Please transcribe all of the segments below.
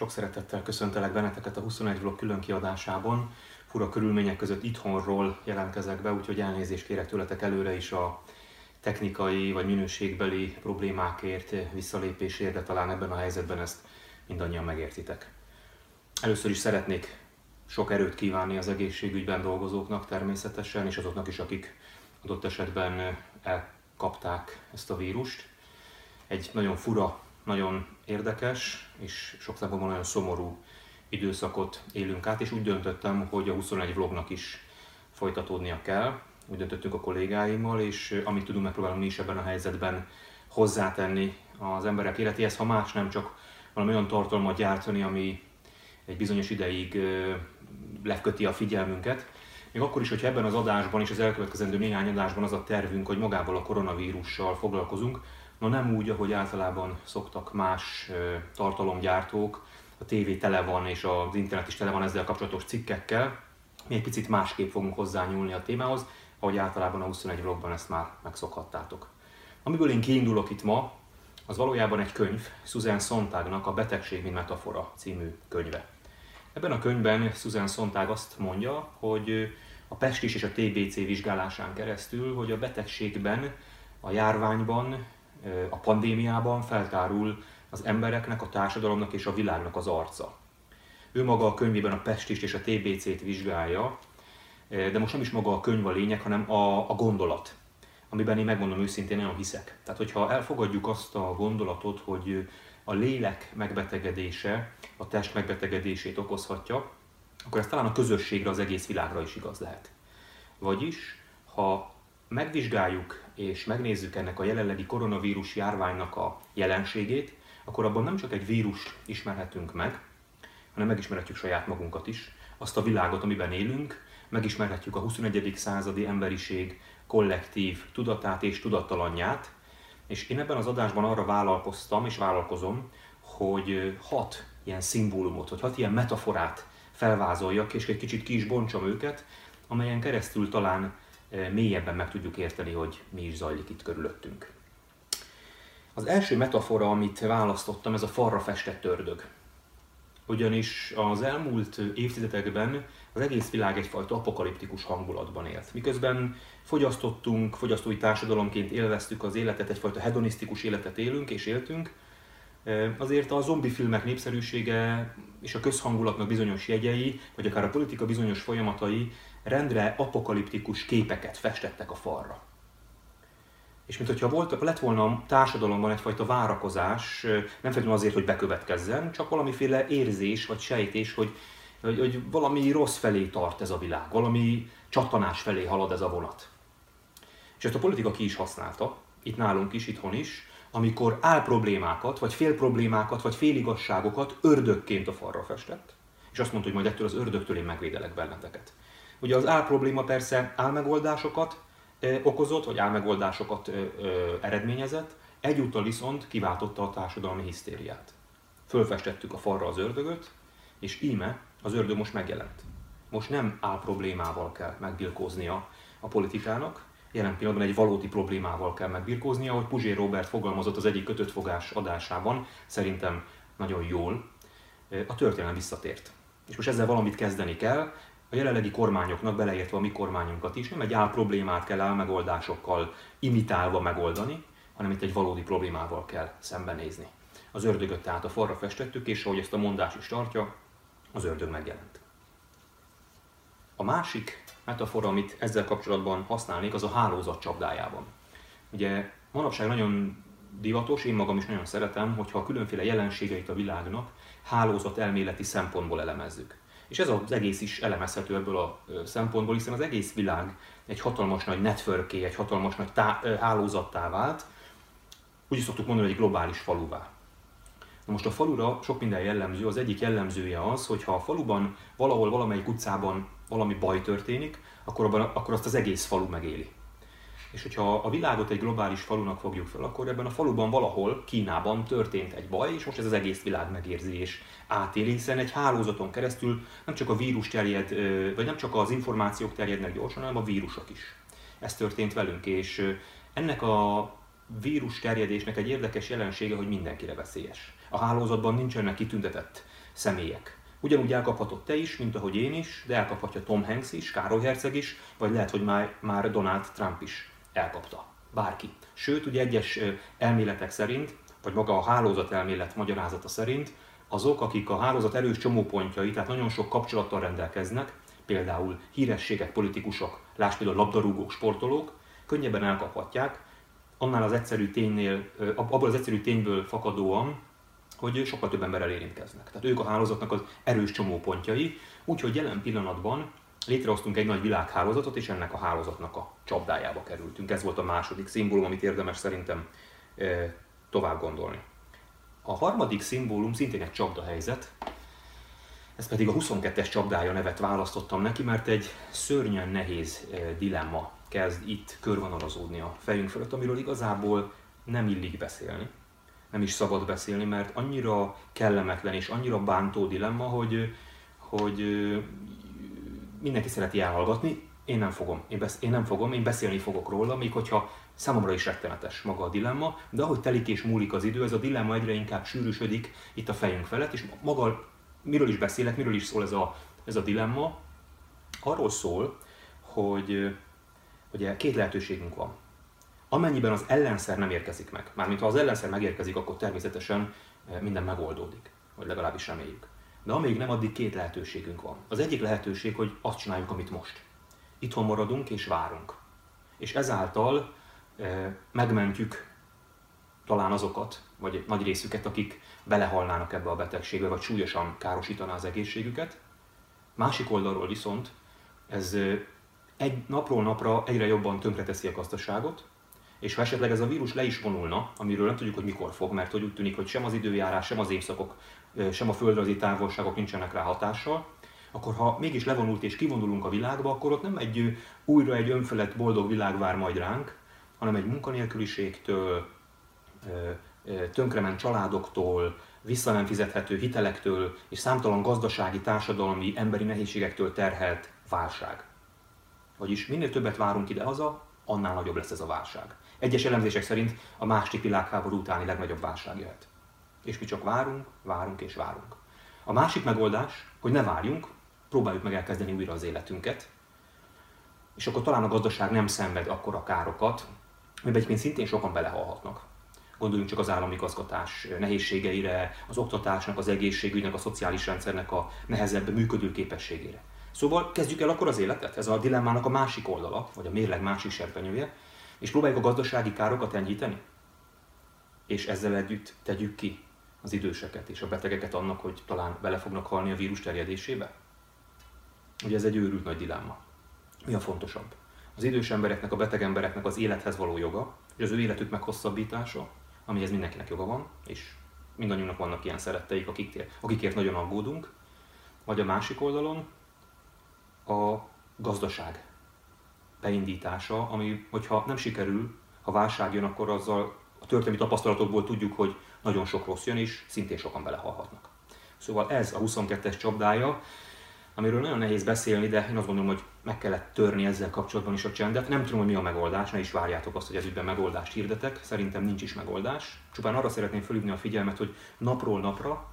Sok szeretettel köszöntelek benneteket a 21 vlog külön kiadásában. Fura körülmények között itthonról jelentkezek be, úgyhogy elnézést kérek tőletek előre is a technikai vagy minőségbeli problémákért, visszalépésért, de talán ebben a helyzetben ezt mindannyian megértitek. Először is szeretnék sok erőt kívánni az egészségügyben dolgozóknak természetesen, és azoknak is, akik adott esetben elkapták ezt a vírust. Egy nagyon fura nagyon érdekes és sok szempontból nagyon szomorú időszakot élünk át, és úgy döntöttem, hogy a 21 vlognak is folytatódnia kell. Úgy döntöttünk a kollégáimmal, és amit tudunk, megpróbálunk mi is ebben a helyzetben hozzátenni az emberek életéhez, ha más nem csak valami olyan tartalmat gyártani, ami egy bizonyos ideig leköti a figyelmünket. Még akkor is, hogyha ebben az adásban és az elkövetkezendő néhány adásban az a tervünk, hogy magával a koronavírussal foglalkozunk, No nem úgy, ahogy általában szoktak más tartalomgyártók, a tévé tele van és az internet is tele van ezzel kapcsolatos cikkekkel. Mi egy picit másképp fogunk hozzányúlni a témához, ahogy általában a 21 vlogban ezt már megszokhattátok. Amiből én kiindulok itt ma, az valójában egy könyv, Susan Sontagnak a Betegség, mint metafora című könyve. Ebben a könyvben Susan Sontag azt mondja, hogy a pestis és a TBC vizsgálásán keresztül, hogy a betegségben, a járványban a pandémiában feltárul az embereknek, a társadalomnak és a világnak az arca. Ő maga a könyvében a pestist és a TBC-t vizsgálja, de most nem is maga a könyv a lényeg, hanem a, a gondolat, amiben én megmondom őszintén nagyon hiszek. Tehát, hogyha elfogadjuk azt a gondolatot, hogy a lélek megbetegedése a test megbetegedését okozhatja, akkor ez talán a közösségre, az egész világra is igaz lehet. Vagyis, ha megvizsgáljuk és megnézzük ennek a jelenlegi koronavírus járványnak a jelenségét, akkor abban nem csak egy vírus ismerhetünk meg, hanem megismerhetjük saját magunkat is, azt a világot, amiben élünk, megismerhetjük a 21. századi emberiség kollektív tudatát és tudattalanját, és én ebben az adásban arra vállalkoztam és vállalkozom, hogy hat ilyen szimbólumot, vagy hat ilyen metaforát felvázoljak, és egy kicsit ki is bontsam őket, amelyen keresztül talán mélyebben meg tudjuk érteni, hogy mi is zajlik itt körülöttünk. Az első metafora, amit választottam, ez a falra festett ördög. Ugyanis az elmúlt évtizedekben az egész világ egyfajta apokaliptikus hangulatban élt. Miközben fogyasztottunk, fogyasztói társadalomként élveztük az életet, egyfajta hedonisztikus életet élünk és éltünk, azért a zombi filmek népszerűsége és a közhangulatnak bizonyos jegyei, vagy akár a politika bizonyos folyamatai rendre apokaliptikus képeket festettek a falra. És mintha volt, lett volna a társadalomban egyfajta várakozás, nem feltétlenül azért, hogy bekövetkezzen, csak valamiféle érzés vagy sejtés, hogy, hogy, hogy valami rossz felé tart ez a világ, valami csattanás felé halad ez a vonat. És ezt a politika ki is használta, itt nálunk is, itthon is, amikor áll problémákat, vagy fél problémákat, vagy féligasságokat ördögként a falra festett, és azt mondta, hogy majd ettől az ördögtől én megvédelek benneteket. Ugye az áll probléma persze álmegoldásokat okozott, vagy álmegoldásokat eredményezett, egyúttal viszont kiváltotta a társadalmi hisztériát. Fölfestettük a falra az ördögöt, és íme az ördög most megjelent. Most nem áll problémával kell megbirkóznia a politikának, jelen pillanatban egy valódi problémával kell megbirkóznia, ahogy Puzsér Robert fogalmazott az egyik kötött fogás adásában, szerintem nagyon jól, a történelem visszatért. És most ezzel valamit kezdeni kell, a jelenlegi kormányoknak, beleértve a mi kormányunkat is, nem egy áll problémát kell álmegoldásokkal imitálva megoldani, hanem itt egy valódi problémával kell szembenézni. Az ördögöt tehát a falra festettük, és ahogy ezt a mondás is tartja, az ördög megjelent. A másik metafora, amit ezzel kapcsolatban használnék, az a hálózat csapdájában. Ugye manapság nagyon divatos, én magam is nagyon szeretem, hogyha a különféle jelenségeit a világnak hálózat elméleti szempontból elemezzük. És ez az egész is elemezhető ebből a szempontból, hiszen az egész világ egy hatalmas nagy networké, egy hatalmas nagy tá- hálózattá vált, úgy szoktuk mondani, hogy egy globális faluvá. Na most a falura sok minden jellemző, az egyik jellemzője az, hogy ha a faluban valahol valamelyik utcában valami baj történik, akkor, abban, akkor azt az egész falu megéli. És hogyha a világot egy globális falunak fogjuk fel, akkor ebben a faluban valahol, Kínában történt egy baj, és most ez az egész világ megérzi és átéli, hiszen egy hálózaton keresztül nem csak a vírus terjed, vagy nem csak az információk terjednek gyorsan, hanem a vírusok is. Ez történt velünk, és ennek a vírus terjedésnek egy érdekes jelensége, hogy mindenkire veszélyes. a hálózatban nincsenek kitüntetett személyek. Ugyanúgy elkaphatod te is, mint ahogy én is, de elkaphatja Tom Hanks is, Károly Herceg is, vagy lehet, hogy már, már Donald Trump is elkapta. Bárki. Sőt, ugye egyes elméletek szerint, vagy maga a hálózat elmélet magyarázata szerint, azok, akik a hálózat erős csomópontjai, tehát nagyon sok kapcsolattal rendelkeznek, például hírességek, politikusok, lásd például labdarúgók, sportolók, könnyebben elkaphatják, annál az egyszerű ténynél, abból az egyszerű tényből fakadóan, hogy sokkal több emberrel érintkeznek. Tehát ők a hálózatnak az erős csomópontjai, úgyhogy jelen pillanatban létrehoztunk egy nagy világhálózatot, és ennek a hálózatnak a csapdájába kerültünk. Ez volt a második szimbólum, amit érdemes szerintem tovább gondolni. A harmadik szimbólum szintén egy csapda helyzet, ez pedig a 22-es csapdája nevet választottam neki, mert egy szörnyen nehéz dilemma kezd itt körvonalazódni a fejünk fölött, amiről igazából nem illik beszélni. Nem is szabad beszélni, mert annyira kellemetlen és annyira bántó dilemma, hogy, hogy mindenki szereti elhallgatni, én nem fogom. Én, besz- én nem fogom, én beszélni fogok róla, még hogyha számomra is rettenetes maga a dilemma, de ahogy telik és múlik az idő, ez a dilemma egyre inkább sűrűsödik itt a fejünk felett, és maga, miről is beszélek, miről is szól ez a, ez a dilemma? Arról szól, hogy ugye két lehetőségünk van. Amennyiben az ellenszer nem érkezik meg, mármint ha az ellenszer megérkezik, akkor természetesen eh, minden megoldódik, vagy legalábbis reméljük. De amíg nem, addig két lehetőségünk van. Az egyik lehetőség, hogy azt csináljuk, amit most. Itthon maradunk és várunk. És ezáltal e, megmentjük talán azokat, vagy nagy részüket, akik belehalnának ebbe a betegségbe, vagy súlyosan károsítaná az egészségüket. Másik oldalról viszont ez egy napról napra egyre jobban tönkreteszi a gazdaságot, és ha esetleg ez a vírus le is vonulna, amiről nem tudjuk, hogy mikor fog, mert hogy úgy tűnik, hogy sem az időjárás, sem az évszakok, sem a földrajzi távolságok nincsenek rá hatással, akkor ha mégis levonult és kivonulunk a világba, akkor ott nem egy újra egy önfelett boldog világ vár majd ránk, hanem egy munkanélküliségtől, tönkrement családoktól, vissza nem fizethető hitelektől és számtalan gazdasági, társadalmi, emberi nehézségektől terhelt válság. Vagyis minél többet várunk ide-haza, annál nagyobb lesz ez a válság. Egyes elemzések szerint a második világháború utáni legnagyobb válság jöhet. És mi csak várunk, várunk és várunk. A másik megoldás, hogy ne várjunk, próbáljuk meg elkezdeni újra az életünket, és akkor talán a gazdaság nem szenved akkora károkat, amiben egyébként szintén sokan belehalhatnak. Gondoljunk csak az állami gazgatás nehézségeire, az oktatásnak, az egészségügynek, a szociális rendszernek a nehezebb működő képességére. Szóval kezdjük el akkor az életet, ez a dilemmának a másik oldala, vagy a mérleg másik serpenyője, és próbáljuk a gazdasági károkat enyhíteni. És ezzel együtt tegyük ki az időseket és a betegeket annak, hogy talán bele fognak halni a vírus terjedésébe? Ugye ez egy őrült nagy dilemma. Mi a fontosabb? Az idős embereknek, a beteg embereknek az élethez való joga, és az ő életük meghosszabbítása, amihez mindenkinek joga van, és mindannyiunknak vannak ilyen szeretteik, akikért, akikért nagyon aggódunk, vagy a másik oldalon a gazdaság beindítása, ami, hogyha nem sikerül, ha válság jön, akkor azzal a történelmi tapasztalatokból tudjuk, hogy nagyon sok rossz jön, és szintén sokan belehalhatnak. Szóval ez a 22-es csapdája, amiről nagyon nehéz beszélni, de én azt gondolom, hogy meg kellett törni ezzel kapcsolatban is a csendet. Nem tudom, hogy mi a megoldás, ne is várjátok azt, hogy ez ügyben megoldást hirdetek. Szerintem nincs is megoldás. Csupán arra szeretném fölhívni a figyelmet, hogy napról napra,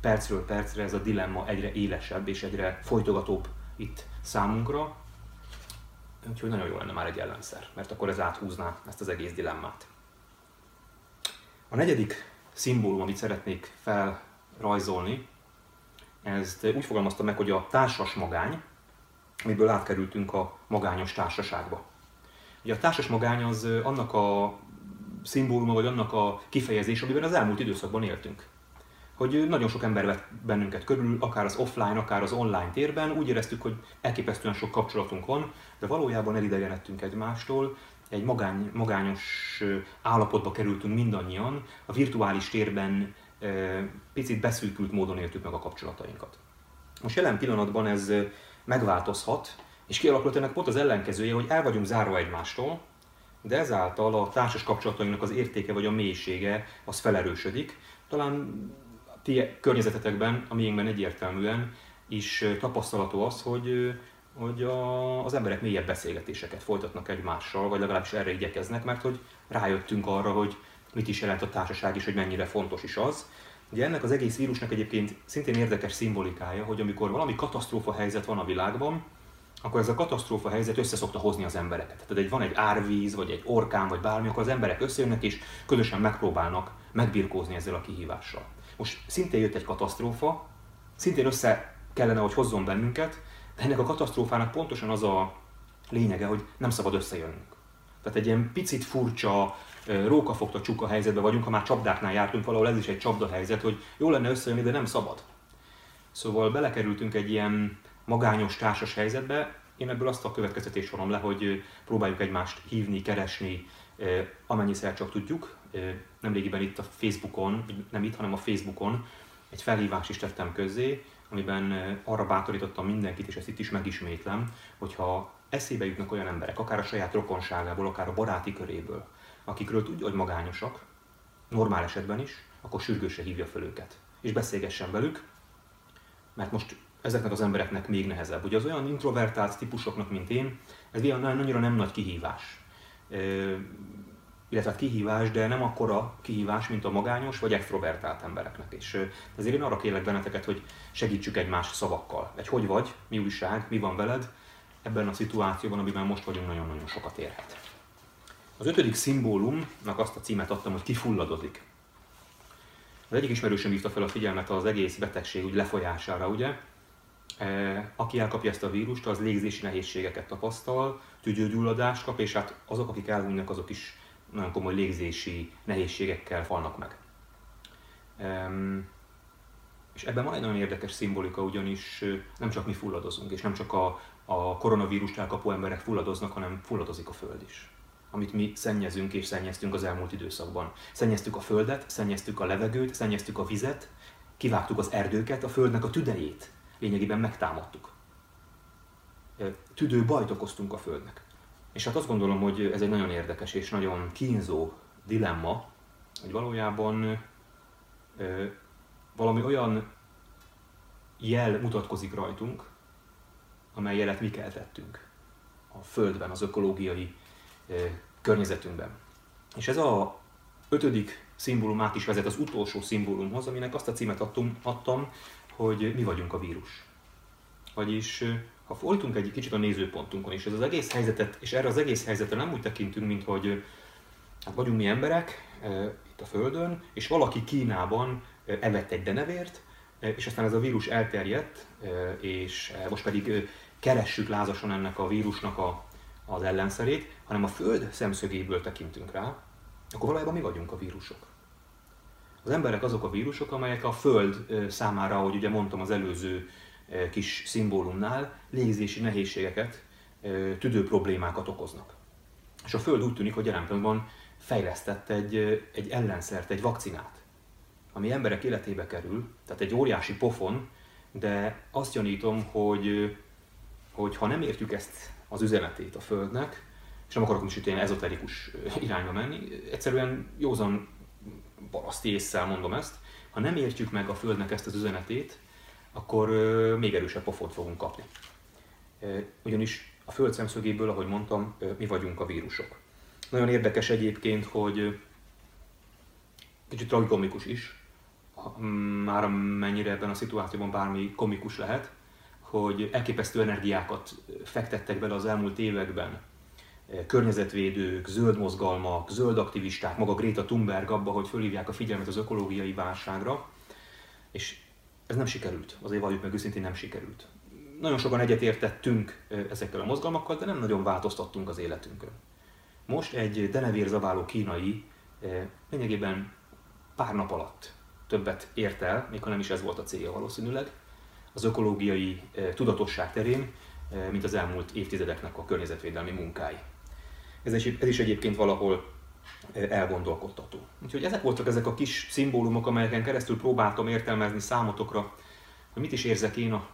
percről percre ez a dilemma egyre élesebb és egyre folytogatóbb itt számunkra. Úgyhogy nagyon jó lenne már egy ellenszer, mert akkor ez áthúzná ezt az egész dilemmát. A negyedik szimbólum, amit szeretnék felrajzolni, ezt úgy fogalmaztam meg, hogy a társas magány, amiből átkerültünk a magányos társaságba. Ugye a társas magány az annak a szimbóluma, vagy annak a kifejezés, amiben az elmúlt időszakban éltünk. Hogy nagyon sok ember vett bennünket körül, akár az offline, akár az online térben, úgy éreztük, hogy elképesztően sok kapcsolatunk van, de valójában elidegenedtünk egymástól, egy magány, magányos állapotba kerültünk mindannyian, a virtuális térben picit beszűkült módon éltük meg a kapcsolatainkat. Most jelen pillanatban ez megváltozhat, és kialakult ennek pont az ellenkezője, hogy el vagyunk zárva egymástól, de ezáltal a társas kapcsolatainknak az értéke vagy a mélysége az felerősödik. Talán ti környezetetekben, a miénkben egyértelműen is tapasztalható az, hogy, hogy a, az emberek mélyebb beszélgetéseket folytatnak egymással, vagy legalábbis erre igyekeznek, mert hogy rájöttünk arra, hogy mit is jelent a társaság, és hogy mennyire fontos is az. Ugye ennek az egész vírusnak egyébként szintén érdekes szimbolikája, hogy amikor valami katasztrófa helyzet van a világban, akkor ez a katasztrófa helyzet össze szokta hozni az embereket. Tehát egy, van egy árvíz, vagy egy orkán, vagy bármi, akkor az emberek összejönnek és közösen megpróbálnak megbirkózni ezzel a kihívással. Most szintén jött egy katasztrófa, szintén össze kellene, hogy hozzon bennünket, de ennek a katasztrófának pontosan az a lényege, hogy nem szabad összejönnünk. Tehát egy ilyen picit furcsa, rókafogta csuka helyzetben vagyunk, ha már csapdáknál jártunk, valahol ez is egy csapda helyzet, hogy jó lenne összejönni, de nem szabad. Szóval belekerültünk egy ilyen magányos társas helyzetbe, én ebből azt a következtetést vonom le, hogy próbáljuk egymást hívni, keresni, amennyiszer csak tudjuk. Nemrégiben itt a Facebookon, nem itt, hanem a Facebookon egy felhívást is tettem közzé, amiben arra bátorítottam mindenkit, és ezt itt is megismétlem, hogyha eszébe jutnak olyan emberek, akár a saját rokonságából, akár a baráti köréből, akikről tudja, hogy magányosak, normál esetben is, akkor sürgősen hívja fel őket, és beszélgessen velük, mert most ezeknek az embereknek még nehezebb. Ugye az olyan introvertált típusoknak, mint én, ez annyira nem nagy kihívás. Illetve hát kihívás, de nem akkora kihívás, mint a magányos vagy extrovertált embereknek. És ezért én arra kérlek benneteket, hogy segítsük egymást szavakkal. Egy hogy vagy, mi újság, mi van veled, ebben a szituációban, amiben most vagyunk, nagyon-nagyon sokat érhet. Az ötödik szimbólumnak azt a címet adtam, hogy kifulladozik. Az egyik ismerősöm hívta fel a figyelmet az egész betegség úgy lefolyására, ugye? Aki elkapja ezt a vírust, az légzési nehézségeket tapasztal, tüdőgyulladást kap, és hát azok, akik elhunynak, azok is nagyon komoly légzési nehézségekkel falnak meg. És ebben van egy nagyon érdekes szimbolika, ugyanis nem csak mi fulladozunk, és nem csak a, a koronavírust elkapó emberek fulladoznak, hanem fulladozik a Föld is amit mi szennyezünk és szennyeztünk az elmúlt időszakban. Szennyeztük a földet, szennyeztük a levegőt, szennyeztük a vizet, kivágtuk az erdőket, a földnek a tüdejét lényegében megtámadtuk. Tüdő bajt okoztunk a földnek. És hát azt gondolom, hogy ez egy nagyon érdekes és nagyon kínzó dilemma, hogy valójában valami olyan jel mutatkozik rajtunk, amely jelet mi keltettünk a Földben, az ökológiai környezetünkben. És ez a ötödik szimbólum is vezet az utolsó szimbólumhoz, aminek azt a címet adtum, adtam, hogy mi vagyunk a vírus. Vagyis ha fordítunk egy kicsit a nézőpontunkon, és ez az egész helyzetet, és erre az egész helyzetre nem úgy tekintünk, mint hogy hát vagyunk mi emberek e, itt a Földön, és valaki Kínában evett egy denevért, és aztán ez a vírus elterjedt, és most pedig keressük lázasan ennek a vírusnak a, az ellenszerét, hanem a Föld szemszögéből tekintünk rá, akkor valójában mi vagyunk a vírusok. Az emberek azok a vírusok, amelyek a Föld számára, ahogy ugye mondtam az előző kis szimbólumnál, légzési nehézségeket, tüdő problémákat okoznak. És a Föld úgy tűnik, hogy jelen pillanatban fejlesztett egy, egy ellenszert, egy vakcinát, ami emberek életébe kerül, tehát egy óriási pofon, de azt gyanítom, hogy, hogy ha nem értjük ezt az üzenetét a Földnek, és nem akarok most ilyen ezoterikus irányba menni, egyszerűen józan paraszti észszel mondom ezt, ha nem értjük meg a Földnek ezt az üzenetét, akkor még erősebb pofont fogunk kapni. Ugyanis a Föld szemszögéből, ahogy mondtam, mi vagyunk a vírusok. Nagyon érdekes egyébként, hogy kicsit tragikomikus is, már mennyire ebben a szituációban bármi komikus lehet, hogy elképesztő energiákat fektettek bele az elmúlt években környezetvédők, zöld mozgalmak, zöld aktivisták, maga Greta Thunberg abba, hogy fölhívják a figyelmet az ökológiai válságra, és ez nem sikerült, azért valljuk meg őszintén nem sikerült. Nagyon sokan egyetértettünk ezekkel a mozgalmakkal, de nem nagyon változtattunk az életünkön. Most egy denevérzaváló kínai lényegében pár nap alatt többet ért el, még ha nem is ez volt a célja valószínűleg, az ökológiai tudatosság terén, mint az elmúlt évtizedeknek a környezetvédelmi munkái. Ez is, ez is egyébként valahol elgondolkodtató. Úgyhogy ezek voltak ezek a kis szimbólumok, amelyeken keresztül próbáltam értelmezni számotokra, hogy mit is érzek én a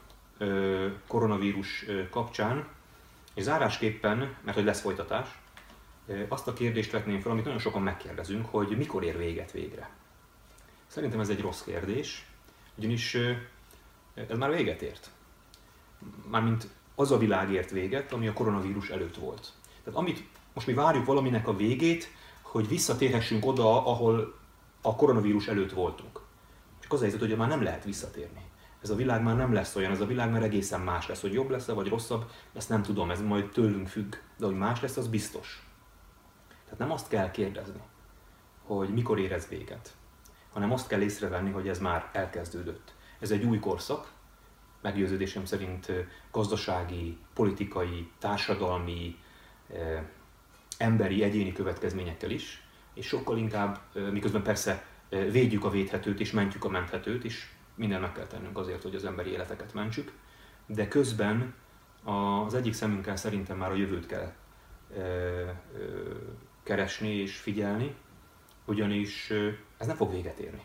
koronavírus kapcsán. És zárásképpen, mert hogy lesz folytatás, azt a kérdést vetném fel, amit nagyon sokan megkérdezünk, hogy mikor ér véget végre. Szerintem ez egy rossz kérdés, ugyanis ez már véget ért. Mármint az a világ ért véget, ami a koronavírus előtt volt. Tehát amit most mi várjuk valaminek a végét, hogy visszatérhessünk oda, ahol a koronavírus előtt voltunk. Csak az a helyzet, hogy már nem lehet visszatérni. Ez a világ már nem lesz olyan, ez a világ már egészen más lesz, hogy jobb lesz-e vagy rosszabb, ezt nem tudom, ez majd tőlünk függ, de hogy más lesz, az biztos. Tehát nem azt kell kérdezni, hogy mikor érez véget, hanem azt kell észrevenni, hogy ez már elkezdődött. Ez egy új korszak, meggyőződésem szerint gazdasági, politikai, társadalmi, emberi, egyéni következményekkel is, és sokkal inkább, miközben persze védjük a védhetőt és mentjük a menthetőt, és minden meg kell tennünk azért, hogy az emberi életeket mentsük, de közben az egyik szemünkkel szerintem már a jövőt kell keresni és figyelni, ugyanis ez nem fog véget érni.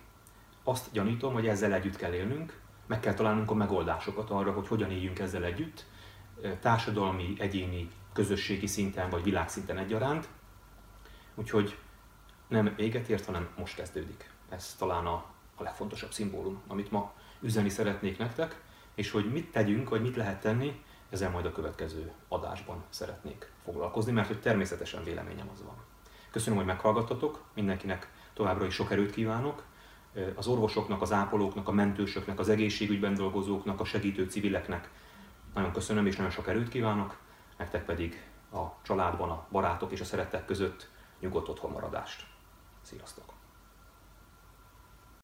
Azt gyanítom, hogy ezzel együtt kell élnünk, meg kell találnunk a megoldásokat arra, hogy hogyan éljünk ezzel együtt, társadalmi, egyéni, közösségi szinten vagy világszinten egyaránt. Úgyhogy nem véget ért, hanem most kezdődik. Ez talán a, a legfontosabb szimbólum, amit ma üzeni szeretnék nektek, és hogy mit tegyünk, vagy mit lehet tenni, ezzel majd a következő adásban szeretnék foglalkozni, mert hogy természetesen véleményem az van. Köszönöm, hogy meghallgattatok, mindenkinek továbbra is sok erőt kívánok, az orvosoknak, az ápolóknak, a mentősöknek, az egészségügyben dolgozóknak, a segítő civileknek nagyon köszönöm és nagyon sok erőt kívánok, nektek pedig a családban, a barátok és a szerettek között nyugodt otthonmaradást. Sziasztok!